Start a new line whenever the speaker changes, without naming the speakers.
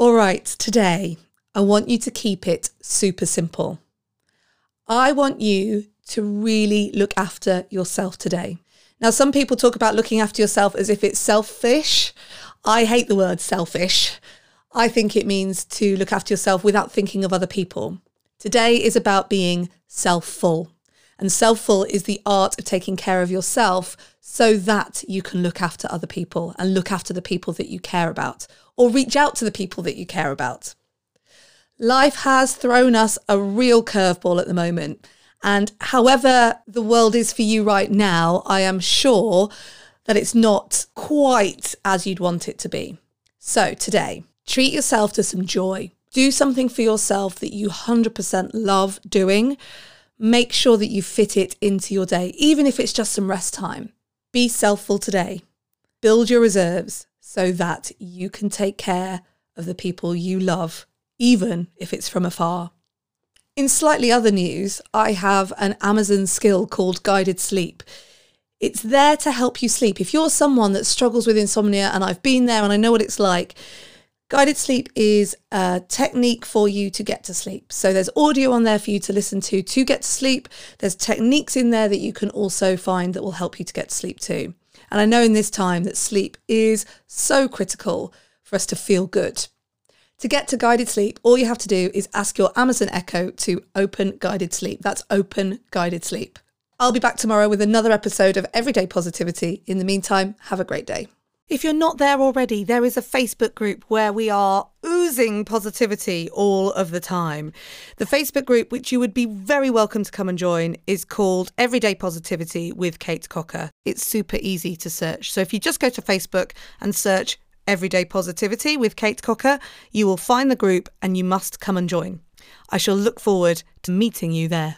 All right, today I want you to keep it super simple. I want you to really look after yourself today. Now, some people talk about looking after yourself as if it's selfish. I hate the word selfish. I think it means to look after yourself without thinking of other people. Today is about being self full. And self full is the art of taking care of yourself so that you can look after other people and look after the people that you care about or reach out to the people that you care about. Life has thrown us a real curveball at the moment. And however the world is for you right now, I am sure that it's not quite as you'd want it to be. So today, treat yourself to some joy. Do something for yourself that you 100% love doing. Make sure that you fit it into your day, even if it's just some rest time. Be selfful today. Build your reserves so that you can take care of the people you love, even if it's from afar. In slightly other news, I have an Amazon skill called guided sleep. It's there to help you sleep. If you're someone that struggles with insomnia, and I've been there and I know what it's like, guided sleep is a technique for you to get to sleep. So there's audio on there for you to listen to to get to sleep. There's techniques in there that you can also find that will help you to get to sleep too. And I know in this time that sleep is so critical for us to feel good. To get to guided sleep, all you have to do is ask your Amazon Echo to open guided sleep. That's open guided sleep. I'll be back tomorrow with another episode of Everyday Positivity. In the meantime, have a great day. If you're not there already, there is a Facebook group where we are oozing positivity all of the time. The Facebook group, which you would be very welcome to come and join, is called Everyday Positivity with Kate Cocker. It's super easy to search. So if you just go to Facebook and search Everyday Positivity with Kate Cocker, you will find the group and you must come and join. I shall look forward to meeting you there.